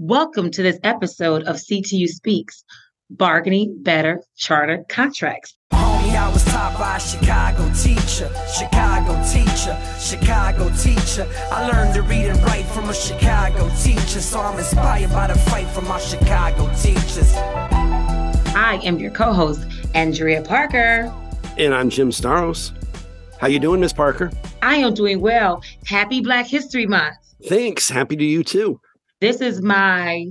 Welcome to this episode of CTU Speaks Bargaining Better Charter Contracts. Homie, I was taught by a Chicago teacher, Chicago teacher, Chicago teacher. I learned to read and write from a Chicago teacher, so I'm inspired by the fight from our Chicago teachers. I am your co-host, Andrea Parker. And I'm Jim Staros. How you doing, Miss Parker? I am doing well. Happy Black History Month. Thanks. Happy to you too. This is my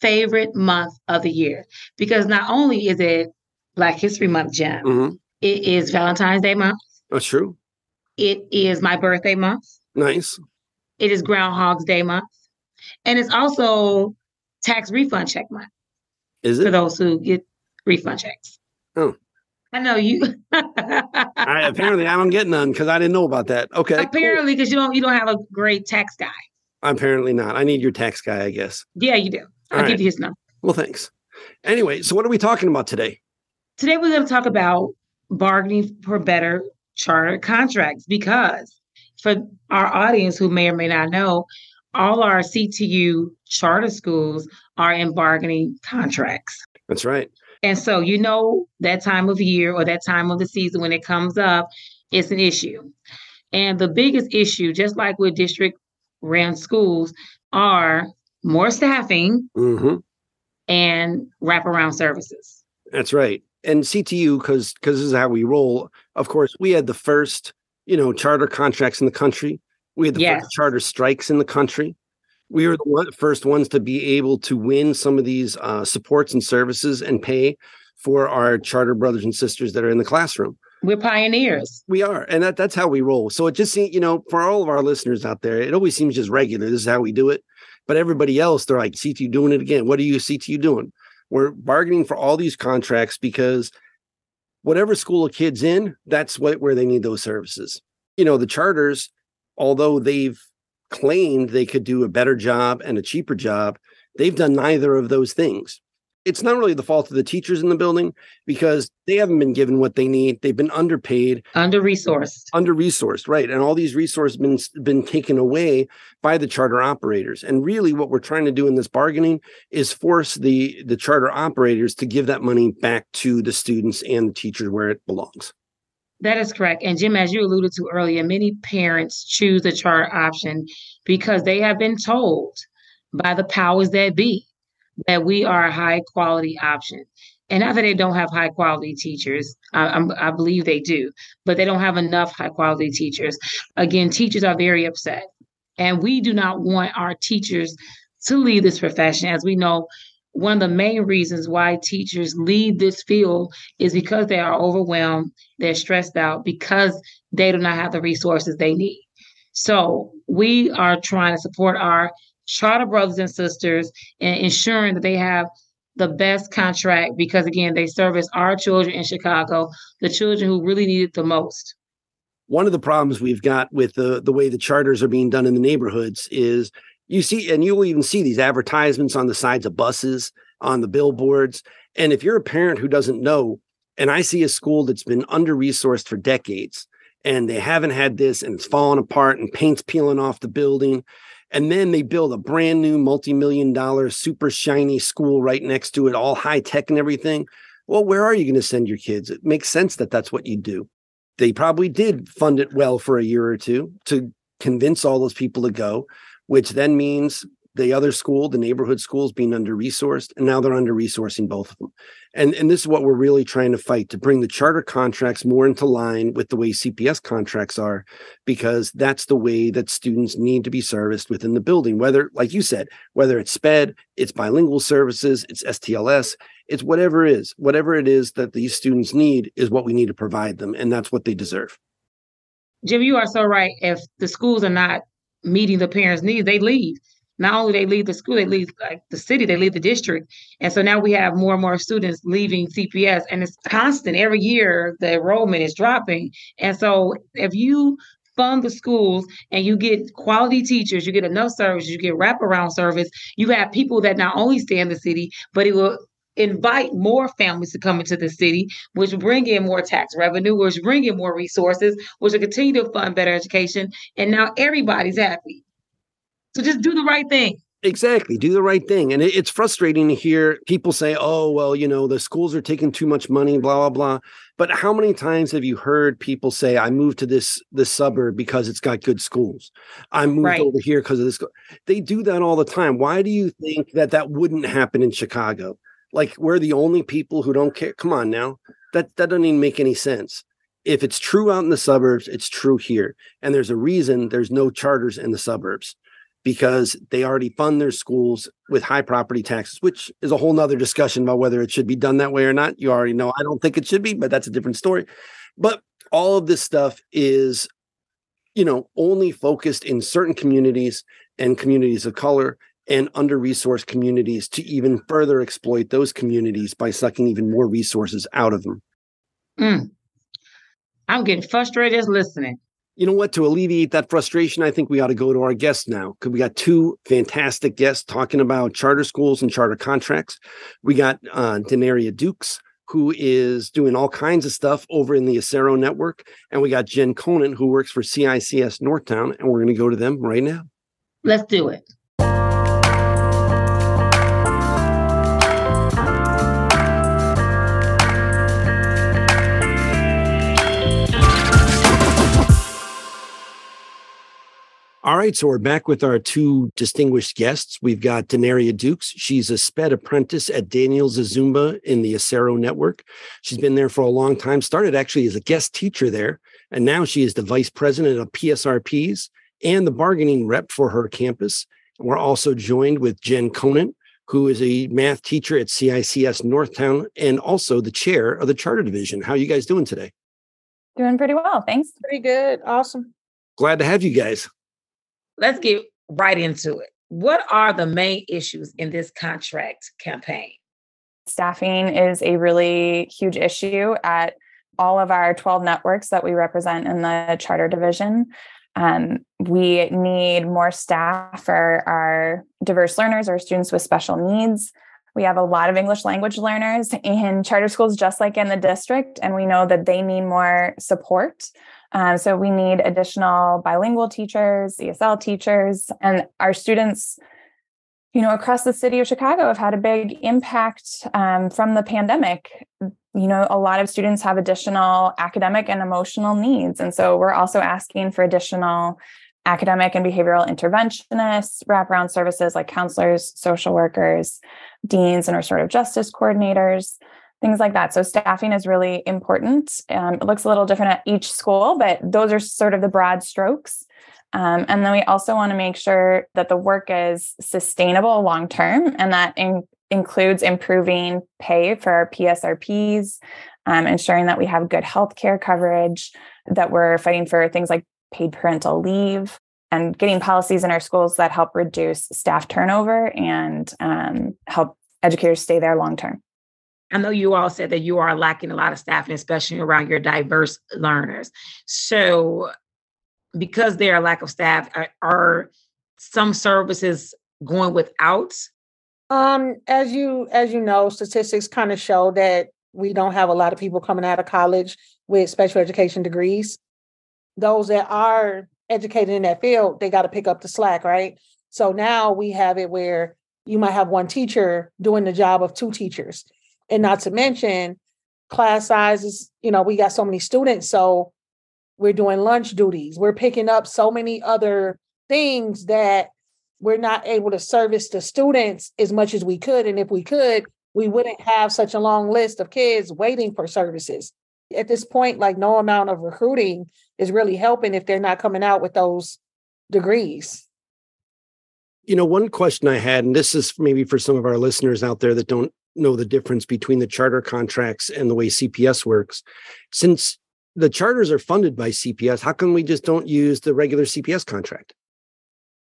favorite month of the year because not only is it Black History Month, Jim, Mhm. it is Valentine's Day month. That's true. It is my birthday month. Nice. It is Groundhog's Day month. And it's also tax refund check month Is it? for those who get refund checks. Oh. I know you. I, apparently, I don't get none because I didn't know about that. Okay. Apparently, because you don't you don't have a great tax guy. Apparently not. I need your tax guy, I guess. Yeah, you do. I'll All give you his number. Well, thanks. Anyway, so what are we talking about today? Today we're going to talk about bargaining for better charter contracts because for our audience who may or may not know, all our CTU charter schools are in bargaining contracts. That's right. And so you know that time of year or that time of the season when it comes up, it's an issue. And the biggest issue, just like with district ran schools, are more staffing hmm and wraparound services. That's right. And CTU, because because this is how we roll. Of course, we had the first, you know, charter contracts in the country. We had the Yes. first charter strikes in the country. We were the one, first ones to be able to win some of these uh, supports and services and pay for our charter brothers and sisters that are in the classroom. We're pioneers. We are, and that, that's how we roll. So it just seems, you know, for all of our listeners out there, it always seems just regular. This is how we do it. But everybody else, they're like, CTU doing it again. What are you CTU doing? We're bargaining for all these contracts because whatever school a kid's in, that's what where they need those services. You know, the charters, although they've claimed they could do a better job and a cheaper job, they've done neither of those things. It's not really the fault of the teachers in the building because they haven't been given what they need. They've been underpaid under resourced. under resourced right and all these resources been been taken away by the charter operators and really what we're trying to do in this bargaining is force the the charter operators to give that money back to the students and the teachers where it belongs That is correct. And Jim, as you alluded to earlier, many parents choose the charter option because they have been told by the powers that be that we are a high quality option. And not that they don't have high quality teachers, I, I believe they do, but they don't have enough high quality teachers. Again, teachers are very upset. And we do not want our teachers to leave this profession. As we know, one of the main reasons why teachers leave this field is because they are overwhelmed, they're stressed out, because they do not have the resources they need. So we are trying to support our charter brothers and sisters and ensuring that they have the best contract because again they service our children in chicago the children who really need it the most. One of the problems we've got with the the way the charters are being done in the neighborhoods is you see and you'll even see these advertisements on the sides of buses on the billboards. And if you're a parent who doesn't know and i see a school that's been under resourced for decades and they haven't had this and it's falling apart and paint's peeling off the building and then they build a brand new multi-million dollar super shiny school right next to it all high tech and everything. Well where are you going to send your kids? It makes sense that that's what you do. They probably did fund it well for a year or two to convince all those people to go, which then means the other school, the neighborhood schools being under resourced, and now they're under resourcing both of them. And, and this is what we're really trying to fight to bring the charter contracts more into line with the way CPS contracts are, because that's the way that students need to be serviced within the building, whether, like you said, whether it's SPED, it's bilingual services, it's STLS, it's whatever it is, whatever it is that these students need is what we need to provide them. And that's what they deserve. jim you are so right if the schools are not meeting the parents needs they leave not only they leave the school they leave like the city they leave the district and so now we have more and more students leaving cps and it's constant every year the enrollment is dropping and so if you fund the schools and you get quality teachers you get enough service you get wraparound service you have people that not only stay in the city but it will invite more families to come into the city, which bring in more tax revenue, which bring in more resources, which will continue to fund better education. And now everybody's happy. So just do the right thing. Exactly. Do the right thing. And it, it's frustrating to hear people say, oh, well, you know, the schools are taking too much money, blah, blah, blah. But how many times have you heard people say, I moved to this this suburb because it's got good schools? I moved right. over here because of this. They do that all the time. Why do you think that that wouldn't happen in Chicago? Like we're the only people who don't care. Come on now. That that doesn't even make any sense. If it's true out in the suburbs, it's true here. And there's a reason there's no charters in the suburbs because they already fund their schools with high property taxes, which is a whole nother discussion about whether it should be done that way or not. You already know I don't think it should be, but that's a different story. But all of this stuff is, you know, only focused in certain communities and communities of color and under resourced communities to even further exploit those communities by sucking even more resources out of them. Mm. I'm getting frustrated listening you know what? To alleviate that frustration, I think we ought to go to our guests now because we got two fantastic guests talking about charter schools and charter contracts. We got uh, Denaria Dukes, who is doing all kinds of stuff over in the Acero network. And we got Jen Conant, who works for CICS Northtown. And we're going to go to them right now. Let's do it. All right, so we're back with our two distinguished guests. We've got Denaria Dukes. She's a SPED apprentice at Daniel Zizumbo in the Acero network. She's been there for a long time, started actually as a guest teacher there, and now she is the vice president of PSRPs and the bargaining rep for her campus. We're also joined with Jen Conant, who is a math teacher at CICS Northtown and also the chair of the charter division. How are you guys doing today? Doing pretty well. Thanks. Pretty good. Awesome. Glad to have you guys let's get right into it. What are the main issues in this contract campaign? Staffing is a really huge issue at all of our 12 networks that we represent in the charter division. Um, we need more staff for our diverse learners or students with special needs. We have a lot of English language learners in charter schools, just like in the district, and we know that they need more support. Um, so we need additional bilingual teachers, ESL teachers, and our students, you know, across the city of Chicago have had a big impact um, from the pandemic. You know, a lot of students have additional academic and emotional needs. And so we're also asking for additional academic and behavioral interventionists, wraparound services like counselors, social workers, deans, and restorative justice coordinators things like that. So staffing is really important. Um, it looks a little different at each school, but those are sort of the broad strokes. Um, and then we also want to make sure that the work is sustainable long term, and that in, includes improving pay for our PSRPs, um, ensuring that we have good healthcare coverage, that we're fighting for things like paid parental leave, and getting policies in our schools that help reduce staff turnover and um, help educators stay there long term. I know you all said that you are lacking a lot of staffing, especially around your diverse learners. So, because there are lack of staff, are, are some services going without? Um, as you as you know, statistics kind of show that we don't have a lot of people coming out of college with special education degrees. Those that are educated in that field, they got to pick up the slack, right? So now we have it where you might have one teacher doing the job of two teachers. And not to mention class sizes, you know, we got so many students. So we're doing lunch duties. We're picking up so many other things that we're not able to service the students as much as we could. And if we could, we wouldn't have such a long list of kids waiting for services. At this point, like no amount of recruiting is really helping if they're not coming out with those degrees. You know, one question I had, and this is maybe for some of our listeners out there that don't know the difference between the charter contracts and the way CPS works. Since the charters are funded by CPS, how come we just don't use the regular CPS contract?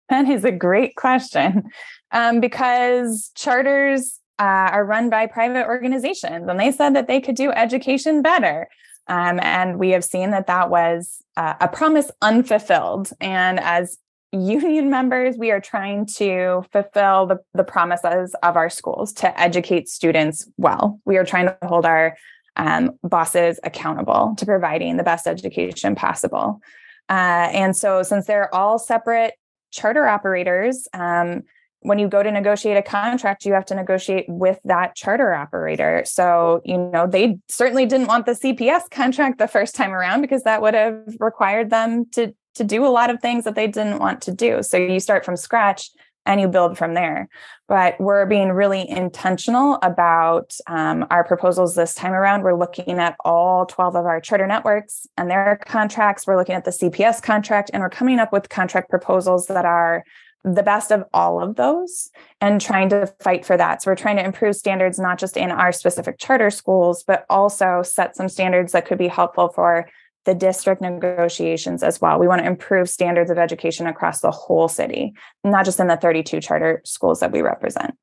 That is a great question. Um, because charters uh, are run by private organizations, and they said that they could do education better. Um, and we have seen that that was uh, a promise unfulfilled. And as union members, we are trying to fulfill the, the promises of our schools to educate students well. We are trying to hold our um, bosses accountable to providing the best education possible. Uh, and so, since they're all separate charter operators, um, when you go to negotiate a contract, you have to negotiate with that charter operator. So, you know, they certainly didn't want the CPS contract the first time around because that would have required them to to do a lot of things that they didn't want to do. So you start from scratch and you build from there. But we're being really intentional about um, our proposals this time around. We're looking at all 12 of our charter networks and their contracts. We're looking at the CPS contract and we're coming up with contract proposals that are the best of all of those and trying to fight for that. So we're trying to improve standards, not just in our specific charter schools, but also set some standards that could be helpful for the district negotiations as well. We want to improve standards of education across the whole city, not just in the 32 charter schools that we represent.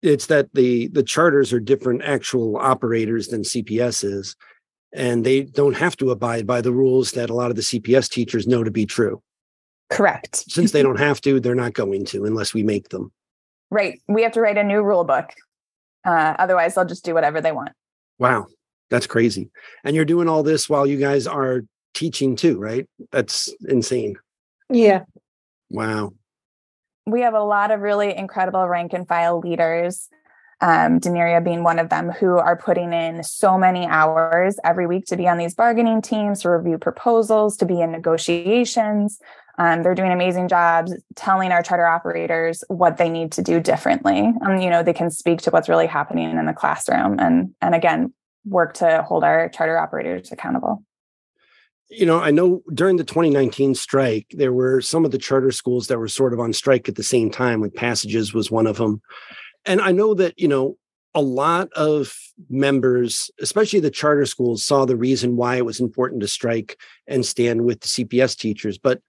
It's that the the charters are different actual operators than CPS is, and they don't have to abide by the rules that a lot of the CPS teachers know to be true. Correct. Since they don't have to, they're not going to unless we make them. Right. We have to write a new rule book. Uh, otherwise, they'll just do whatever they want. Wow. That's crazy. And you're doing all this while you guys are teaching too, right? That's insane. Yeah. Wow. We have a lot of really incredible rank and file leaders, um, Deneria being one of them, who are putting in so many hours every week to be on these bargaining teams, to review proposals, to be in negotiations. Um, they're doing amazing jobs telling our charter operators what they need to do differently. Um, you know, they can speak to what's really happening in the classroom. And and again, work to hold our charter operators accountable. You know, I know during the 2019 strike, there were some of the charter schools that were sort of on strike at the same time, like Passages was one of them. And I know that, you know, a lot of members, especially the charter schools, saw the reason why it was important to strike and stand with the CPS teachers. But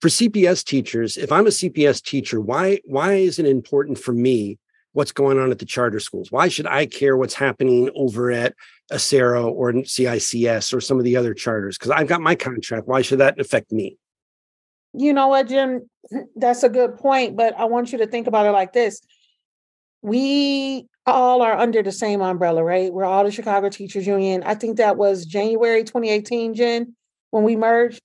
for CPS teachers, if I'm a CPS teacher, why why is it important for me what's going on at the charter schools? Why should I care what's happening over at Acero or CICS or some of the other charters? Because I've got my contract. Why should that affect me? You know what, Jim? That's a good point, but I want you to think about it like this. We all are under the same umbrella, right? We're all the Chicago Teachers Union. I think that was January 2018, Jen, when we merged.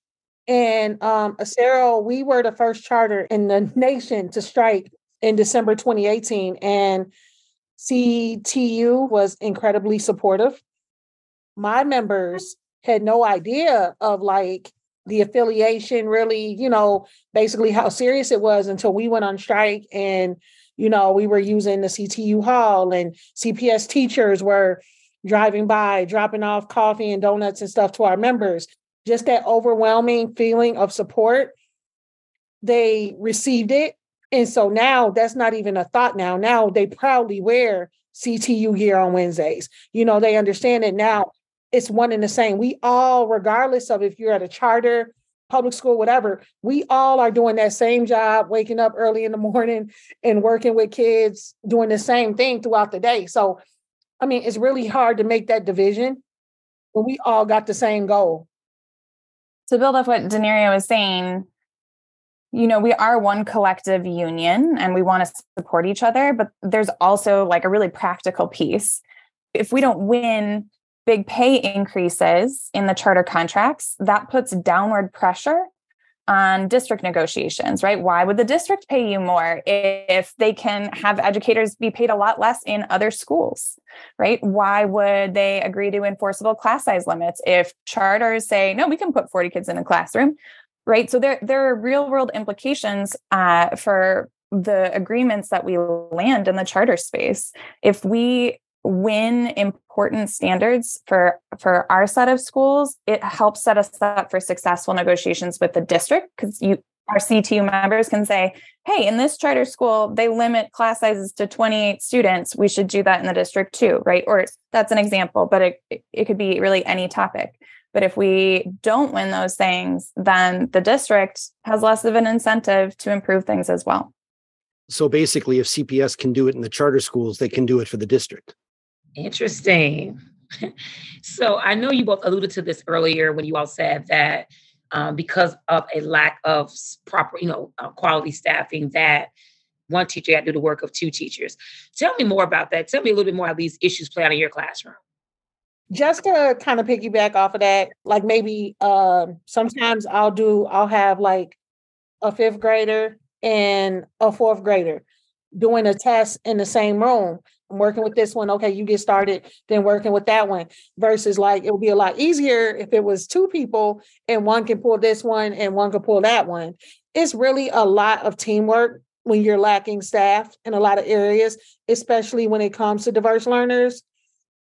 And um, Acero, we were the first charter in the nation to strike in December 2018. And CTU was incredibly supportive. My members had no idea of like the affiliation, really, you know, basically how serious it was until we went on strike and, you know, we were using the CTU hall and CPS teachers were driving by, dropping off coffee and donuts and stuff to our members. Just that overwhelming feeling of support. They received it and so now that's not even a thought now. Now they proudly wear CTU gear on Wednesdays. You know, they understand it now. It's one and the same. We all, regardless of if you're at a charter, public school, whatever, we all are doing that same job, waking up early in the morning and working with kids, doing the same thing throughout the day. So, I mean, it's really hard to make that division when we all got the same goal. To build off what Deneria was saying, you know, we are one collective union and we want to support each other, but there's also like a really practical piece. If we don't win big pay increases in the charter contracts, that puts downward pressure on district negotiations, right? Why would the district pay you more if they can have educators be paid a lot less in other schools, right? Why would they agree to enforceable class size limits if charters say, no, we can put 40 kids in a classroom, right? So there, there are real world implications uh, for the agreements that we land in the charter space. If we win important standards for for our set of schools, it helps set us up for successful negotiations with the district because you our CTU members can say, hey, in this charter school, they limit class sizes to 28 students. We should do that in the district too, right? Or that's an example, but it, it could be really any topic. But if we don't win those things, then the district has less of an incentive to improve things as well. So basically, if CPS can do it in the charter schools, they can do it for the district. Interesting. so I know you both alluded to this earlier when you all said that um, because of a lack of proper, you know, uh, quality staffing, that one teacher had to do the work of two teachers. Tell me more about that. Tell me a little bit more how these issues play out in your classroom just to kind of piggyback off of that, like maybe uh, sometimes I'll do, I'll have like a fifth grader and a fourth grader doing a test in the same room. I'm working with this one. Okay, you get started, then working with that one. Versus like it would be a lot easier if it was two people and one can pull this one and one can pull that one. It's really a lot of teamwork when you're lacking staff in a lot of areas, especially when it comes to diverse learners.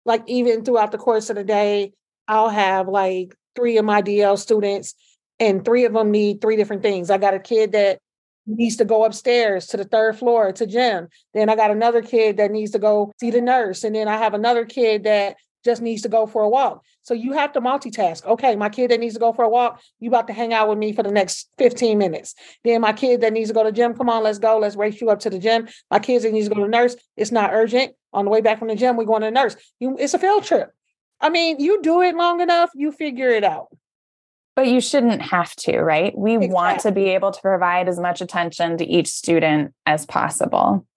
Like even throughout the course of the day, I'll have like three of my DL students, and three of them need three different things. I got a kid that needs to go upstairs to the third floor to gym. Then I got another kid that needs to go see the nurse. And then I have another kid that just needs to go for a walk. So you have to multitask. Okay, my kid that needs to go for a walk, you about to hang out with me for the next 15 minutes. Then my kid that needs to go to gym, come on, let's go. Let's race you up to the gym. My kids that needs to go to nurse, it's not urgent. On the way back from the gym, we're going to nurse. You, it's a field trip. I mean, you do it long enough, you figure it out. But you shouldn't have to, right? We exactly. want to be able to provide as much attention to each student as possible.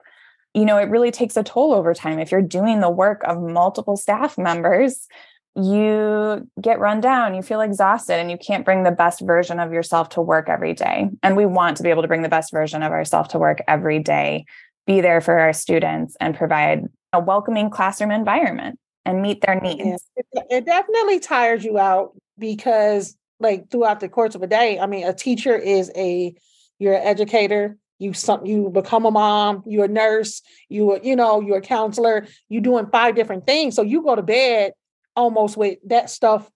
You know, it really takes a toll over time. If you're doing the work of multiple staff members, you get run down, you feel exhausted, and you can't bring the best version of yourself to work every day. And we want to be able to bring the best version of ourselves to work every day, be there for our students, and provide a welcoming classroom environment and meet their needs. It definitely tires you out because like throughout the course of a day. I mean, a teacher is a you're an educator. You some you become a mom. You're a nurse. You you know you're a counselor. You're doing five different things. So you go to bed almost with that stuff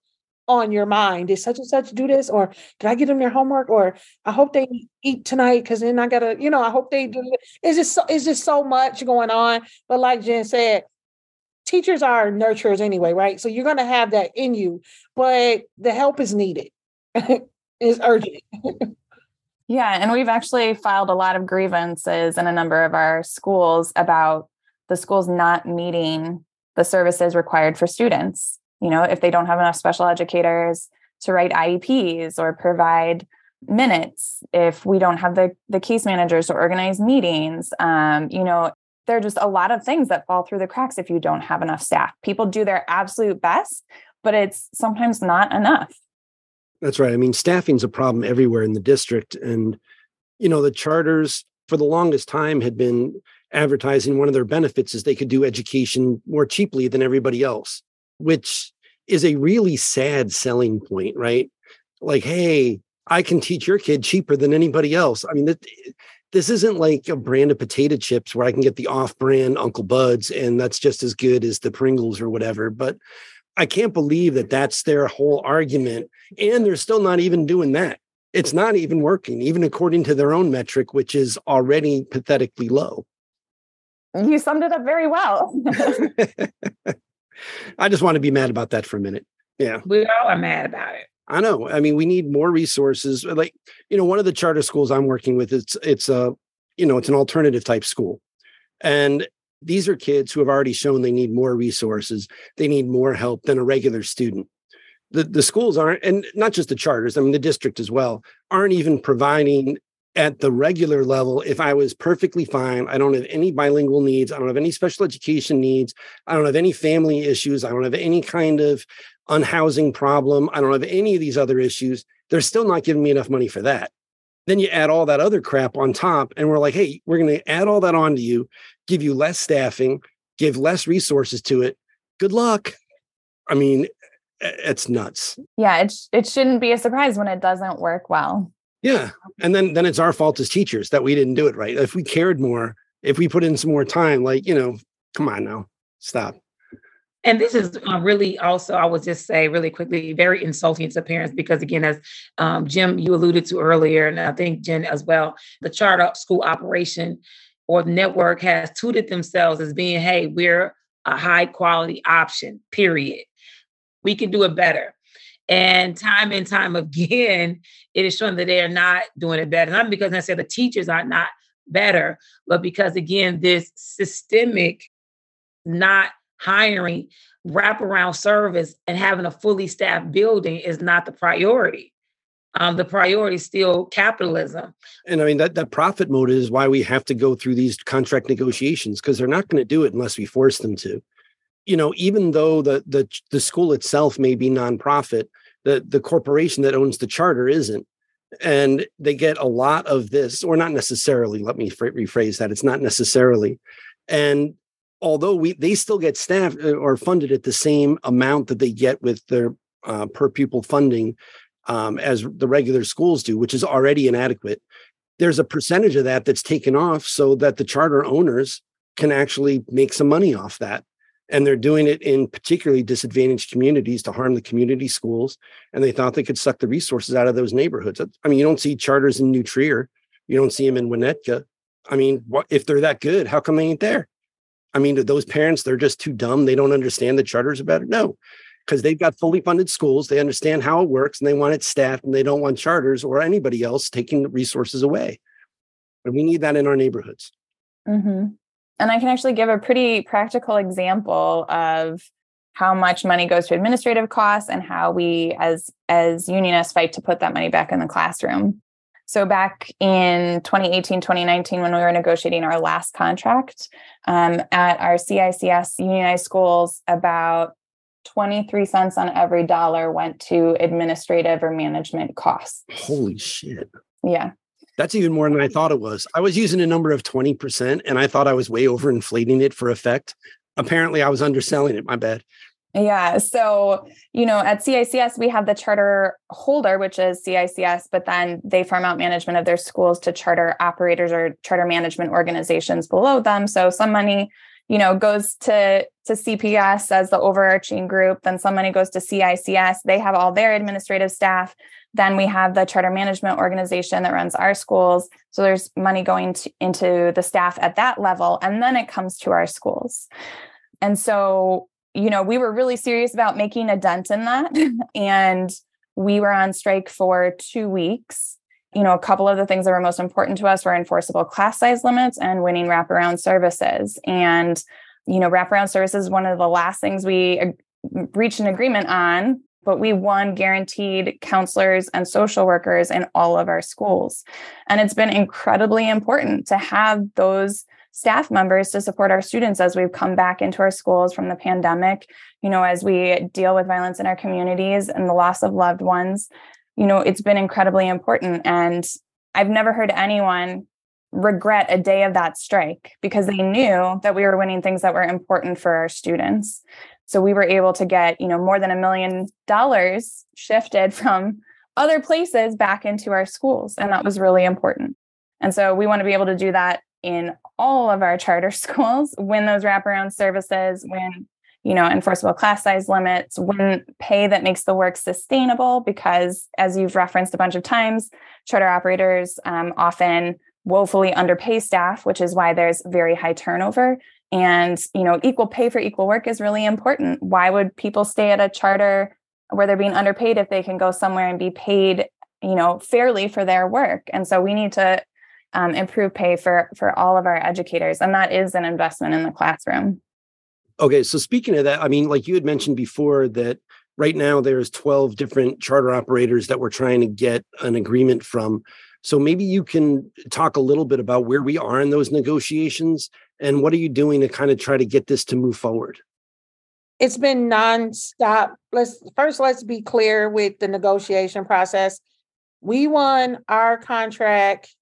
on your mind. Did such and such do this, or did I get them their homework, or I hope they eat tonight because then I gotta you know I hope they do. It's just so, it's just so much going on. But like Jen said, teachers are nurturers anyway, right? So you're going to have that in you, but the help is needed. is urgent. yeah, and we've actually filed a lot of grievances in a number of our schools about the schools not meeting the services required for students. You know, if they don't have enough special educators to write IEPs or provide minutes, if we don't have the the case managers to organize meetings, um, you know, there are just a lot of things that fall through the cracks if you don't have enough staff. People do their absolute best, but it's sometimes not enough. That's right. I mean, staffing's a problem everywhere in the district. And, you know, the charters for the longest time had been advertising one of their benefits is they could do education more cheaply than everybody else, which is a really sad selling point, right? Like, hey, I can teach your kid cheaper than anybody else. I mean, that this isn't like a brand of potato chips where I can get the off-brand Uncle Bud's and that's just as good as the Pringles or whatever. But I can't believe that that's their whole argument, and they're still not even doing that. It's not even working, even according to their own metric, which is already pathetically low. You summed it up very well. I just want to be mad about that for a minute. Yeah. We all are mad about it. I know. I mean, we need more resources. Uh, like, you know, one of the charter schools I'm working with, it's it's a, you know, it's an alternative type school. And these are kids who have already shown they need more resources, they need more help than a regular student. The, the schools aren't, and not just the charters, I mean, the district as well, aren't even providing at the regular level if I was perfectly fine. I don't have any bilingual needs. I don't have any special education needs. I don't have any family issues. I don't have any kind of unhousing problem. I don't have any of these other issues. They're still not giving me enough money for that. Then you add all that other crap on top, and we're like, hey, we're going to add all that on to you, give you less staffing, give less resources to it. Good luck. I mean, it's nuts. Yeah, it it shouldn't be a surprise when it doesn't work well. Yeah, and then then it's our fault as teachers that we didn't do it right. If we cared more, if we put in some more time, like you know, come on now, stop. And this is uh, really also, I would just say really quickly, very insulting to parents because, again, as um, Jim, you alluded to earlier, and I think Jen as well, the charter school operation or network has tooted themselves as being, hey, we're a high quality option, period. We can do it better. And time and time again, it is shown that they are not doing it better. Not because necessarily the teachers are not better, but because, again, this systemic not hiring wraparound service and having a fully staffed building is not the priority. Um, the priority is still capitalism. And I mean that that profit motive is why we have to go through these contract negotiations because they're not going to do it unless we force them to. You know, even though the the the school itself may be nonprofit, the the corporation that owns the charter isn't. and they get a lot of this, or not necessarily. Let me rephrase that. It's not necessarily, and although we they still get staff uh, or funded at the same amount that they get with their uh, per pupil funding um, as the regular schools do, which is already inadequate. There's a percentage of that that's taken off so that the charter owners can actually make some money off that. And they're doing it in particularly disadvantaged communities to harm the community schools. And they thought they could suck the resources out of those neighborhoods. I mean, you don't see charters in New Trier, you don't see them in Winnetka. I mean, if they're that good, how come they ain't there? I mean, those parents, they're just too dumb. They don't understand the charters are better. No, because they've got fully funded schools. They understand how it works and they want it staffed and they don't want charters or anybody else taking resources away. And we need that in our neighborhoods. Mm-hmm. And I can actually give a pretty practical example of how much money goes to administrative costs and how we as as unionists fight to put that money back in the classroom. So back in 2018, 2019, when we were negotiating our last contract um, at our CICS unionized schools, about 23 cents on every dollar went to administrative or management costs. Holy shit. Yeah. That's even more than I thought it was. I was using a number of 20% and I thought I was way over inflating it for effect. Apparently, I was underselling it. My bad. Yeah. So, you know, at CICS, we have the charter holder, which is CICS, but then they farm out management of their schools to charter operators or charter management organizations below them. So some money, you know, goes to to CPS as the overarching group, then some money goes to CICS. They have all their administrative staff. Then we have the charter management organization that runs our schools. So there's money going to, into the staff at that level. And then it comes to our schools. And so you know, we were really serious about making a dent in that. and we were on strike for two weeks. You know, a couple of the things that were most important to us were enforceable class size limits and winning wraparound services. And, you know, wraparound services is one of the last things we reached an agreement on, but we won guaranteed counselors and social workers in all of our schools. And it's been incredibly important to have those staff members to support our students as we've come back into our schools from the pandemic, you know, as we deal with violence in our communities and the loss of loved ones. You know, it's been incredibly important. And I've never heard anyone regret a day of that strike because they knew that we were winning things that were important for our students. So we were able to get, you know, more than a million dollars shifted from other places back into our schools. And that was really important. And so we want to be able to do that in all of our charter schools when those wraparound services, when you know, enforceable class size limits, when pay that makes the work sustainable, because as you've referenced a bunch of times, charter operators um, often woefully underpay staff, which is why there's very high turnover. And you know, equal pay for equal work is really important. Why would people stay at a charter where they're being underpaid if they can go somewhere and be paid, you know, fairly for their work? And so we need to um, improve pay for for all of our educators and that is an investment in the classroom. Okay so speaking of that i mean like you had mentioned before that right now there's 12 different charter operators that we're trying to get an agreement from. So maybe you can talk a little bit about where we are in those negotiations and what are you doing to kind of try to get this to move forward? It's been nonstop. Let's first let's be clear with the negotiation process. We won our contract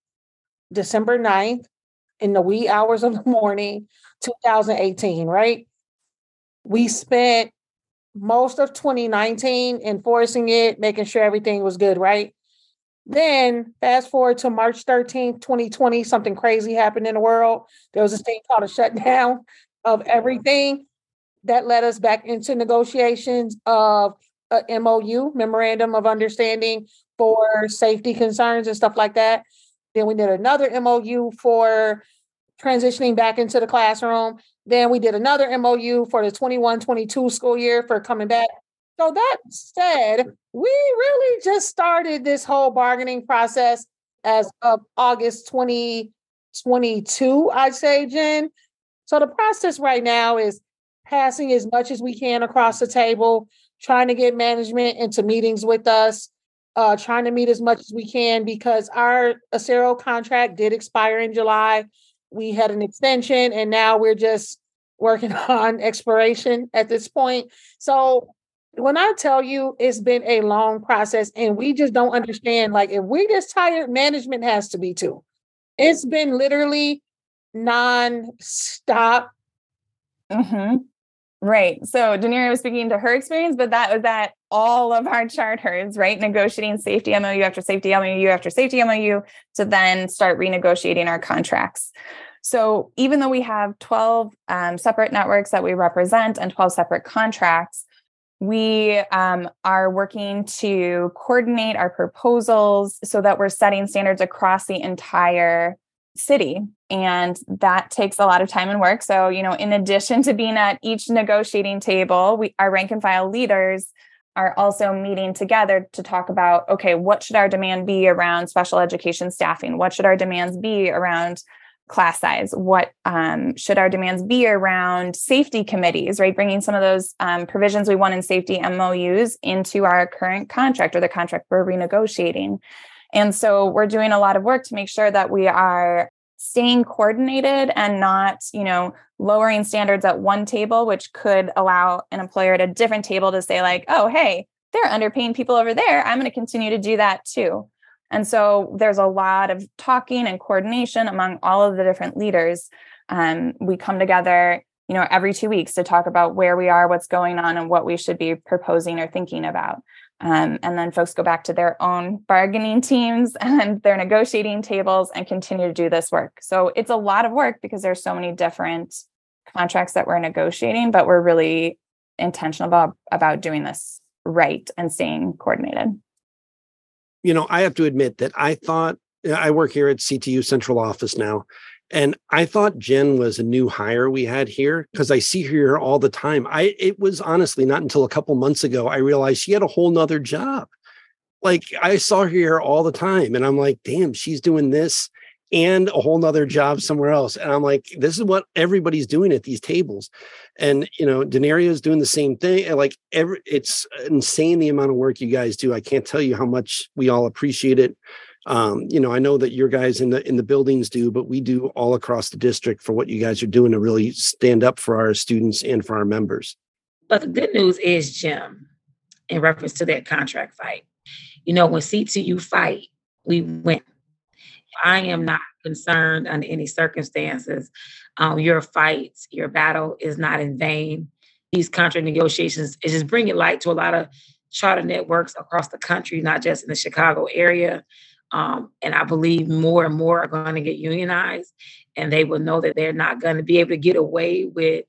December 9th in the wee hours of the morning, 2018, right? We spent most of 2019 enforcing it, making sure everything was good, right? Then fast forward to March 13th, 2020, something crazy happened in the world. There was a thing called a shutdown of everything that led us back into negotiations of a MOU, memorandum of understanding for safety concerns and stuff like that. Then we did another MOU for transitioning back into the classroom. Then we did another MOU for the 21 22 school year for coming back. So that said, we really just started this whole bargaining process as of August 2022, I'd say, Jen. So the process right now is passing as much as we can across the table, trying to get management into meetings with us, uh, trying to meet as much as we can because our Acero contract did expire in July. We had an extension and now we're just working on expiration at this point. So when I tell you it's been a long process and we just don't understand, like if we're just tired, management has to be too. It's been literally non-stop. Mm-hmm. Right. So Daneria was speaking to her experience, but that was at all of our charters, right? Negotiating safety MOU after safety MOU after safety MOU to then start renegotiating our contracts. So even though we have 12 um, separate networks that we represent and 12 separate contracts, we um, are working to coordinate our proposals so that we're setting standards across the entire city. And that takes a lot of time and work. So, you know, in addition to being at each negotiating table, we our rank and file leaders are also meeting together to talk about okay, what should our demand be around special education staffing? What should our demands be around class size? What um, should our demands be around safety committees, right? Bringing some of those um, provisions we want in safety MOUs into our current contract or the contract we're renegotiating. And so we're doing a lot of work to make sure that we are staying coordinated and not, you know, lowering standards at one table, which could allow an employer at a different table to say, like, oh, hey, they're underpaying people over there. I'm going to continue to do that too. And so there's a lot of talking and coordination among all of the different leaders. Um, we come together, you know, every two weeks to talk about where we are, what's going on, and what we should be proposing or thinking about. Um, and then folks go back to their own bargaining teams and their negotiating tables and continue to do this work. So it's a lot of work because there's so many different contracts that we're negotiating, but we're really intentional about, about doing this right and staying coordinated you know, I have to admit that I thought I work here at CTU Central Office now, and I thought Jen was a new hire we had here because I see her all the time. I it was honestly not until a couple months ago I realized she had a whole nother job. Like I saw her here all the time, and I'm like, damn, she's doing this and a whole nother job somewhere else. And I'm like, this is what everybody's doing at these tables. And you know, Daneria is doing the same thing. And like every it's insane the amount of work you guys do. I can't tell you how much we all appreciate it. Um, you know, I know that your guys in the in the buildings do, but we do all across the district for what you guys are doing to really stand up for our students and for our members. But the good news is, Jim, in reference to that contract fight, you know, when CTU fight, we win I am not concerned under any circumstances. Um, your fight, your battle is not in vain. These contract negotiations is just bringing light to a lot of charter networks across the country, not just in the Chicago area. Um, and I believe more and more are going to get unionized, and they will know that they're not going to be able to get away with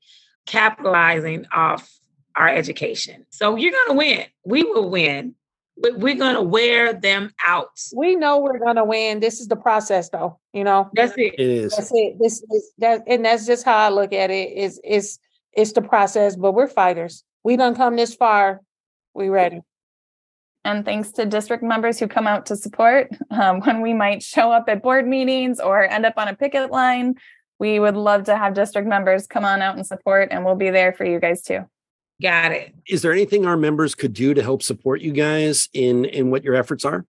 capitalizing off our education. So you're going to win. We will win we're going to wear them out. We know we're going to win. This is the process, though. You know, that's it. It is. That's it. This is that, and that's just how I look at it. Is is it's the process, but we're fighters. We don't come this far. We ready. And thanks to district members who come out to support um, when we might show up at board meetings or end up on a picket line. We would love to have district members come on out and support, and we'll be there for you guys too. Got it. Is there anything our members could do to help support you guys in in what your efforts are?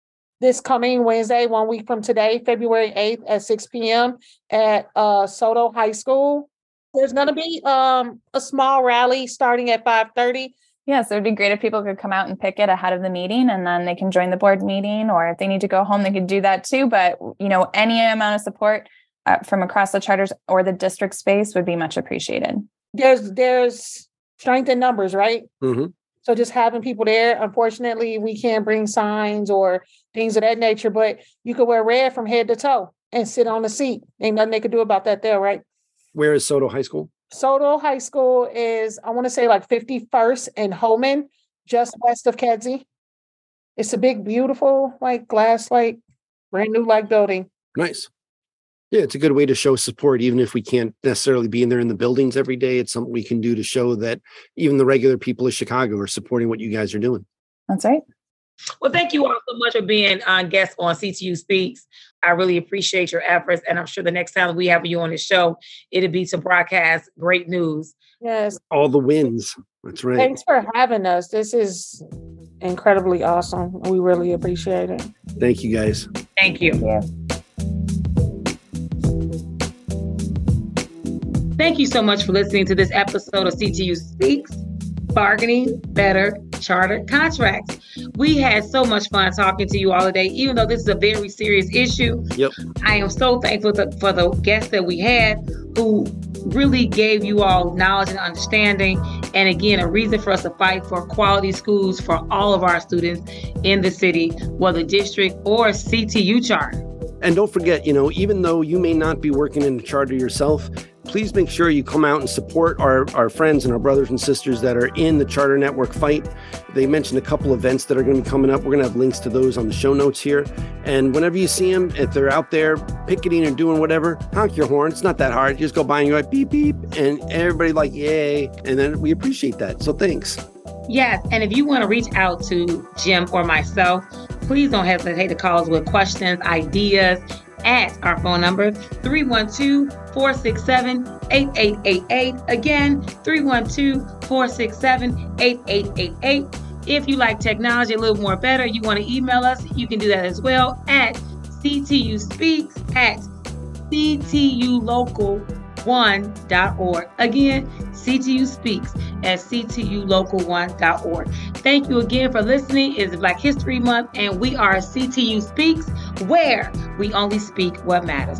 This coming Wednesday, one week from today, February 8th at 6 p.m. at uh, Soto High School. There's going to be um, a small rally starting at 5:30. Yeah, so it'd be great if people could come out and pick it ahead of the meeting and then they can join the board meeting or if they need to go home they could do that too, but you know, any amount of support uh, from across the charters or the district space would be much appreciated. There's there's strength in numbers, right? Mm-hmm. So just having people there. Unfortunately, we can't bring signs or things of that nature, but you could wear red from head to toe and sit on the seat. Ain't nothing they could do about that there, right? Where is Soto High School? Soto High School is, I want to say like 51st and Holman, just west of Kedzie. It's a big, beautiful, like glass, like brand new like building. Nice. Yeah, it's a good way to show support, even if we can't necessarily be in there in the buildings every day. It's something we can do to show that even the regular people of Chicago are supporting what you guys are doing. That's right. Well, thank you all so much for being on guest on CTU Speaks. I really appreciate your efforts, and I'm sure the next time we have you on the show, it'll be to broadcast great news. Yes, all the wins. That's right. Thanks for having us. This is incredibly awesome. We really appreciate it. Thank you, guys. Thank you. Yeah. Thank you so much for listening to this episode of CTU Speaks Bargaining Better charter contracts. We had so much fun talking to you all today, even though this is a very serious issue. Yep. I am so thankful to, for the guests that we had who really gave you all knowledge and understanding. And again, a reason for us to fight for quality schools for all of our students in the city, whether district or CTU charter. And don't forget, you know, even though you may not be working in a charter yourself, please make sure you come out and support our, our friends and our brothers and sisters that are in the charter network fight. They mentioned a couple events that are going to be coming up. We're going to have links to those on the show notes here. And whenever you see them, if they're out there picketing or doing whatever, honk your horn. It's not that hard. You just go by and you're like beep beep, and everybody like yay, and then we appreciate that. So thanks. Yes, and if you want to reach out to Jim or myself, please don't hesitate to call us with questions, ideas at our phone number 312-467-8888. Again, 312-467-8888. If you like technology a little more better, you want to email us, you can do that as well at CTU Speaks at CTULocal1.org. Again, CTU Speaks at CTULocal1.org. Thank you again for listening. It's Black History Month, and we are CTU Speaks, where we only speak what matters.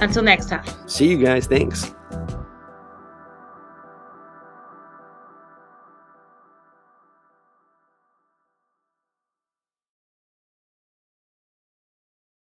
Until next time. See you guys. Thanks.